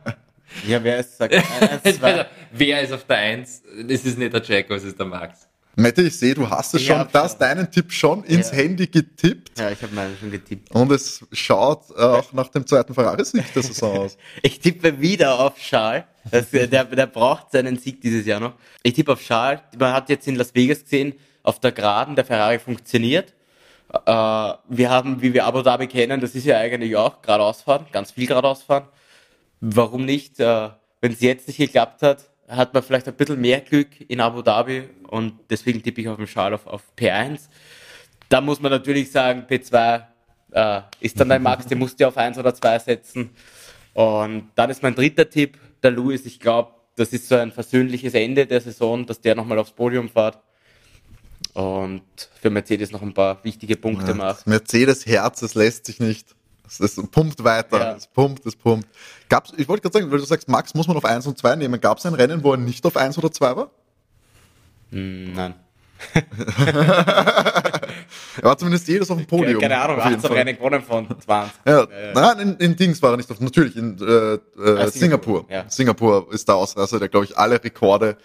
ja, wer ist, sagt, eins, wer ist auf der Eins? Es ist nicht der Jack, es ist der Max. Mette, ich sehe, du hast es schon, das schon. deinen Tipp schon ins ja. Handy getippt. Ja, ich habe meinen schon getippt. Und es schaut auch nach dem zweiten Ferrari-Sieg der Saison aus. ich tippe wieder auf Charles. Das, der, der braucht seinen Sieg dieses Jahr noch. Ich tippe auf Charles. Man hat jetzt in Las Vegas gesehen, auf der Geraden der Ferrari funktioniert. Äh, wir haben, wie wir Abu Dhabi kennen, das ist ja eigentlich auch geradeausfahren, ganz viel geradeausfahren. Warum nicht? Äh, Wenn es jetzt nicht geklappt hat, hat man vielleicht ein bisschen mehr Glück in Abu Dhabi und deswegen tippe ich auf den Schal auf, auf P1. Da muss man natürlich sagen, P2 äh, ist dann dein Max, den musst du auf 1 oder 2 setzen. Und dann ist mein dritter Tipp, der Louis. Ich glaube, das ist so ein versöhnliches Ende der Saison, dass der nochmal aufs Podium fährt und für Mercedes noch ein paar wichtige Punkte ja, macht. Mercedes Herz, es lässt sich nicht es, es pumpt weiter, ja. es pumpt, es pumpt. Gab's, ich wollte gerade sagen, weil du sagst, Max muss man auf 1 und 2 nehmen. Gab es ein Rennen, wo er nicht auf 1 oder 2 war? Mm, nein. er war zumindest jedes auf dem Podium. Keine Ahnung, 18 Rennen gewonnen von 20. Ja, äh, nein, in, in, Dings war er nicht auf, natürlich, in äh, äh, ah, Singapur. Singapur. Ja. Singapur ist der Ausreißer, der, glaube ich, alle Rekorde,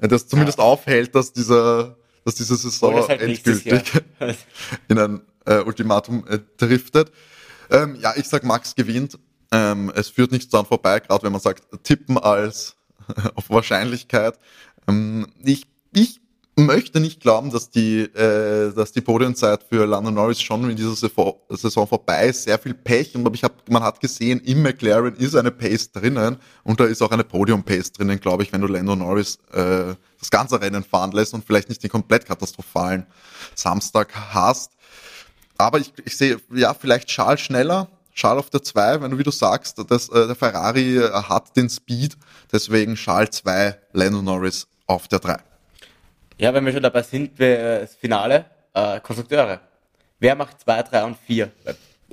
das zumindest ja. aufhält, dass dieser, dass diese Saison halt endgültig in ein äh, Ultimatum äh, driftet. Ähm, ja, ich sag, Max gewinnt. Ähm, es führt nichts dran vorbei, gerade wenn man sagt, tippen als auf Wahrscheinlichkeit. Ähm, ich, ich möchte nicht glauben, dass die, äh, dass die Podiumzeit für Lando Norris schon in dieser Saison vorbei ist. Sehr viel Pech und ich hab, man hat gesehen, im McLaren ist eine Pace drinnen und da ist auch eine Podium-Pace drinnen, glaube ich, wenn du Lando Norris äh, das ganze Rennen fahren lässt und vielleicht nicht den komplett katastrophalen Samstag hast. Aber ich, ich sehe, ja, vielleicht Charles schneller, Charles auf der 2, wenn du, wie du sagst, das, äh, der Ferrari äh, hat den Speed, deswegen Charles 2, Lando Norris auf der 3. Ja, wenn wir schon dabei sind, das Finale, äh, Konstrukteure. Wer macht 2, 3 und 4?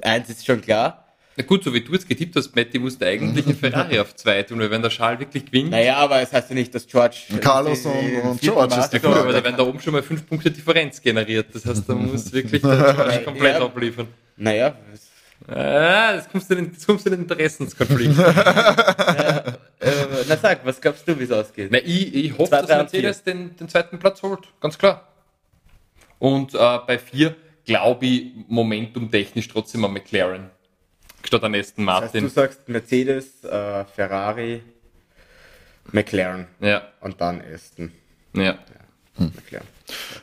Eins ist schon klar, na gut, so wie du jetzt getippt hast, Matti, musste eigentlich ein Ferrari auf zwei tun, weil wenn der Schal wirklich gewinnt. Naja, aber es heißt ja nicht, dass George. Carlos und, und George ist die Frage. Aber da werden da oben schon mal fünf Punkte Differenz generiert. Das heißt, da muss wirklich der George komplett ja, abliefern. Naja. Ah, jetzt kommst du in, jetzt kommst du in den Interessenskonflikt. ja, äh, na sag, was glaubst du, wie es ausgeht? Na, ich, ich hoffe, Zwei, dass Mercedes den, den zweiten Platz holt, ganz klar. Und äh, bei vier glaube ich momentum technisch trotzdem an McLaren statt an Aston Martin. Das heißt, du sagst Mercedes, äh, Ferrari, McLaren. Ja. Und dann Aston. Ja. ja. Hm. McLaren.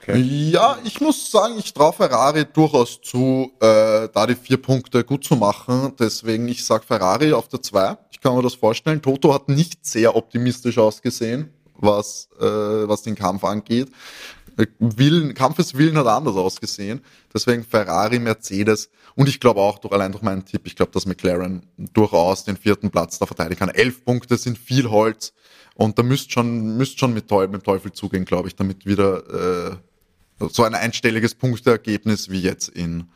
Okay. Ja, ich muss sagen, ich traue Ferrari durchaus zu, äh, da die vier Punkte gut zu machen. Deswegen, ich sag Ferrari auf der zwei. Ich kann mir das vorstellen. Toto hat nicht sehr optimistisch ausgesehen, was, äh, was den Kampf angeht. Willen, Kampfeswillen hat anders ausgesehen. Deswegen Ferrari, Mercedes und ich glaube auch, durch, allein durch meinen Tipp, ich glaube, dass McLaren durchaus den vierten Platz da verteidigen kann. Elf Punkte sind viel Holz Und da müsst schon, müsst schon mit, Teufel, mit Teufel zugehen, glaube ich, damit wieder äh, so ein einstelliges Punkteergebnis wie jetzt in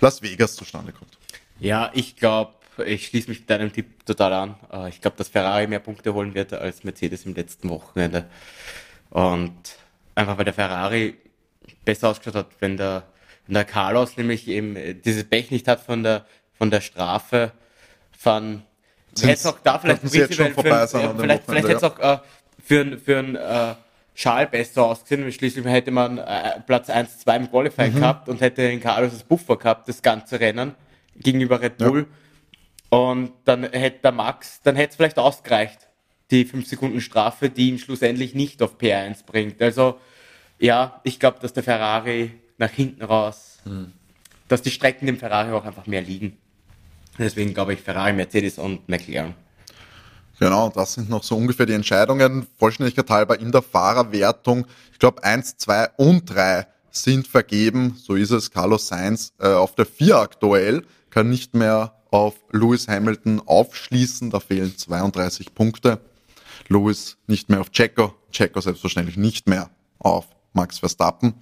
Las Vegas zustande kommt. Ja, ich glaube, ich schließe mich deinem Tipp total an. Äh, ich glaube, dass Ferrari mehr Punkte holen wird als Mercedes im letzten Wochenende. Und einfach weil der Ferrari besser ausgeschaut hat, wenn der, wenn der Carlos nämlich eben dieses Pech nicht hat von der, von der Strafe von hätte auch da vielleicht prinzipiell für, ja, vielleicht, vielleicht hätte es auch äh, für, für ein äh, Schal besser ausgesehen. Schließlich hätte man äh, Platz 1, 2 im Qualifying mhm. gehabt und hätte den Carlos als Buffer gehabt, das ganze Rennen gegenüber Red Bull. Ja. Und dann hätte der Max, dann hätte es vielleicht ausgereicht, die 5 Sekunden Strafe, die ihn schlussendlich nicht auf P1 bringt. Also ja, ich glaube, dass der Ferrari nach hinten raus, mhm. dass die Strecken dem Ferrari auch einfach mehr liegen. Deswegen glaube ich Ferrari, Mercedes und McLaren. Genau, das sind noch so ungefähr die Entscheidungen. Vollständigkeit halber in der Fahrerwertung. Ich glaube, eins, zwei und drei sind vergeben. So ist es. Carlos Sainz äh, auf der vier aktuell kann nicht mehr auf Lewis Hamilton aufschließen. Da fehlen 32 Punkte. Lewis nicht mehr auf Checo. Checo selbstverständlich nicht mehr auf Max Verstappen.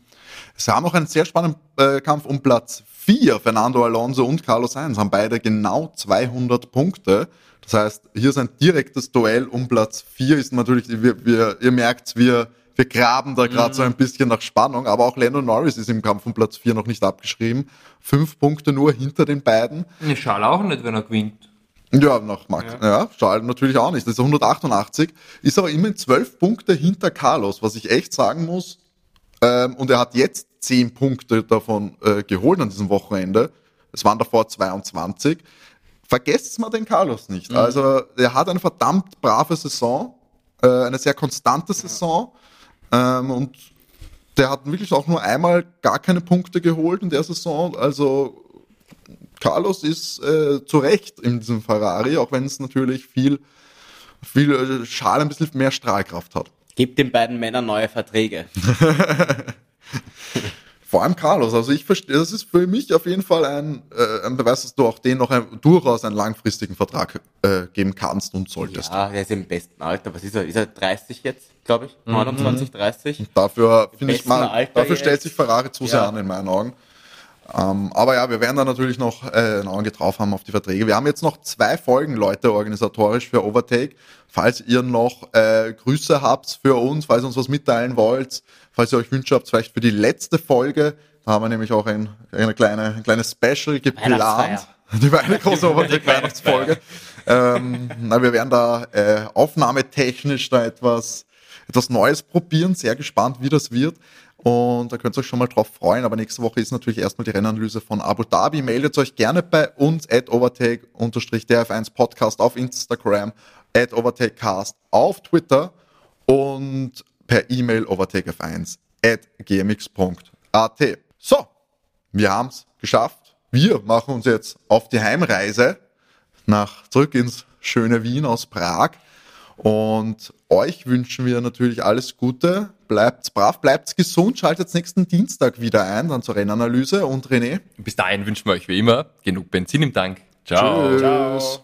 Es haben noch einen sehr spannenden äh, Kampf um Platz 4. Fernando Alonso und Carlos Sainz haben beide genau 200 Punkte. Das heißt, hier ist ein direktes Duell um Platz 4. Ist natürlich, wir, wir, ihr merkt, wir, wir graben da gerade mhm. so ein bisschen nach Spannung, aber auch Lando Norris ist im Kampf um Platz 4 noch nicht abgeschrieben. Fünf Punkte nur hinter den beiden. Ich schaue auch nicht, wenn er gewinnt. Ja, nach Max. Ja, ja Charles natürlich auch nicht. Das ist 188. Ist aber immerhin zwölf Punkte hinter Carlos, was ich echt sagen muss. Ähm, und er hat jetzt zehn Punkte davon äh, geholt an diesem Wochenende. Es waren davor 22 vergesst mal den Carlos nicht. Mhm. Also er hat eine verdammt brave Saison, äh, eine sehr konstante Saison ähm, und der hat wirklich auch nur einmal gar keine Punkte geholt in der Saison. Also Carlos ist äh, zu Recht in diesem Ferrari, auch wenn es natürlich viel, viel äh, Schal ein bisschen mehr Strahlkraft hat. Gibt den beiden Männern neue Verträge. Vor allem Carlos. Also ich verstehe, das ist für mich auf jeden Fall ein, äh, ein Beweis, dass du auch den noch ein, durchaus einen langfristigen Vertrag äh, geben kannst und solltest. Ja, er ist im besten Alter. Was ist er? Ist er 30 jetzt, glaube ich? 29, mhm. 30? Und dafür finde ich mal, dafür stellt sich Ferrari zu sehr ja. an in meinen Augen. Ähm, aber ja, wir werden da natürlich noch äh, ein Auge drauf haben auf die Verträge. Wir haben jetzt noch zwei Folgen, Leute, organisatorisch für Overtake. Falls ihr noch äh, Grüße habt für uns, falls ihr uns was mitteilen wollt, falls ihr euch Wünsche habt, vielleicht für die letzte Folge. Da haben wir nämlich auch ein, eine kleine, ein kleines Special geplant. Die eine große Overtake-Weihnachtsfolge. ähm, na, wir werden da äh, aufnahmetechnisch da etwas, etwas Neues probieren. Sehr gespannt, wie das wird. Und da könnt ihr euch schon mal drauf freuen. Aber nächste Woche ist natürlich erstmal die Rennanalyse von Abu Dhabi. Meldet euch gerne bei uns at overtake-df1 Podcast auf Instagram, at overtakecast auf Twitter und per E-Mail overtakef1 at gmx.at. So, wir haben es geschafft. Wir machen uns jetzt auf die Heimreise nach zurück ins schöne Wien aus Prag. Und euch wünschen wir natürlich alles Gute. Bleibt brav, bleibt gesund, schaltet nächsten Dienstag wieder ein, dann zur Rennanalyse. Und René? Bis dahin wünschen wir euch wie immer genug Benzin im Tank. Ciao. Tschüss. Ciao.